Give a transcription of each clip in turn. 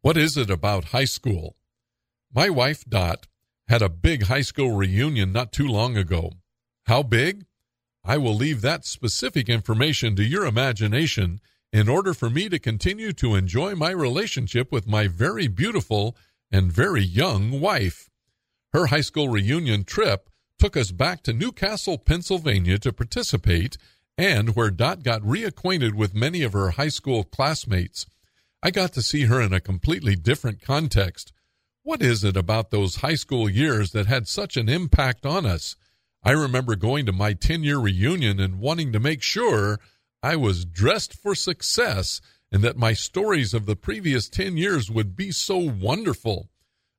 What is it about high school? My wife, Dot, had a big high school reunion not too long ago. How big? I will leave that specific information to your imagination in order for me to continue to enjoy my relationship with my very beautiful and very young wife. Her high school reunion trip took us back to New Castle, Pennsylvania to participate and where Dot got reacquainted with many of her high school classmates. I got to see her in a completely different context. What is it about those high school years that had such an impact on us? I remember going to my 10 year reunion and wanting to make sure I was dressed for success and that my stories of the previous 10 years would be so wonderful.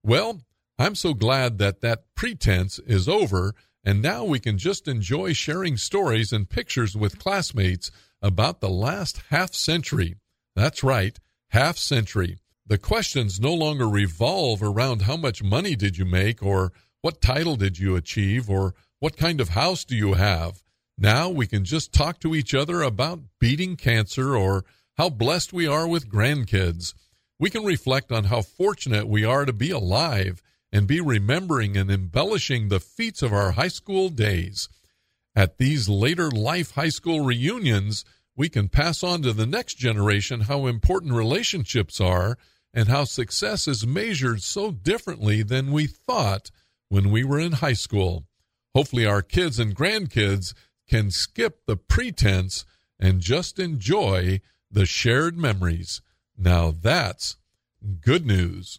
Well, I'm so glad that that pretense is over and now we can just enjoy sharing stories and pictures with classmates about the last half century. That's right, half century. The questions no longer revolve around how much money did you make or what title did you achieve or what kind of house do you have. Now we can just talk to each other about beating cancer or how blessed we are with grandkids. We can reflect on how fortunate we are to be alive and be remembering and embellishing the feats of our high school days. At these later life high school reunions, we can pass on to the next generation how important relationships are and how success is measured so differently than we thought when we were in high school. Hopefully, our kids and grandkids can skip the pretense and just enjoy the shared memories. Now that's good news.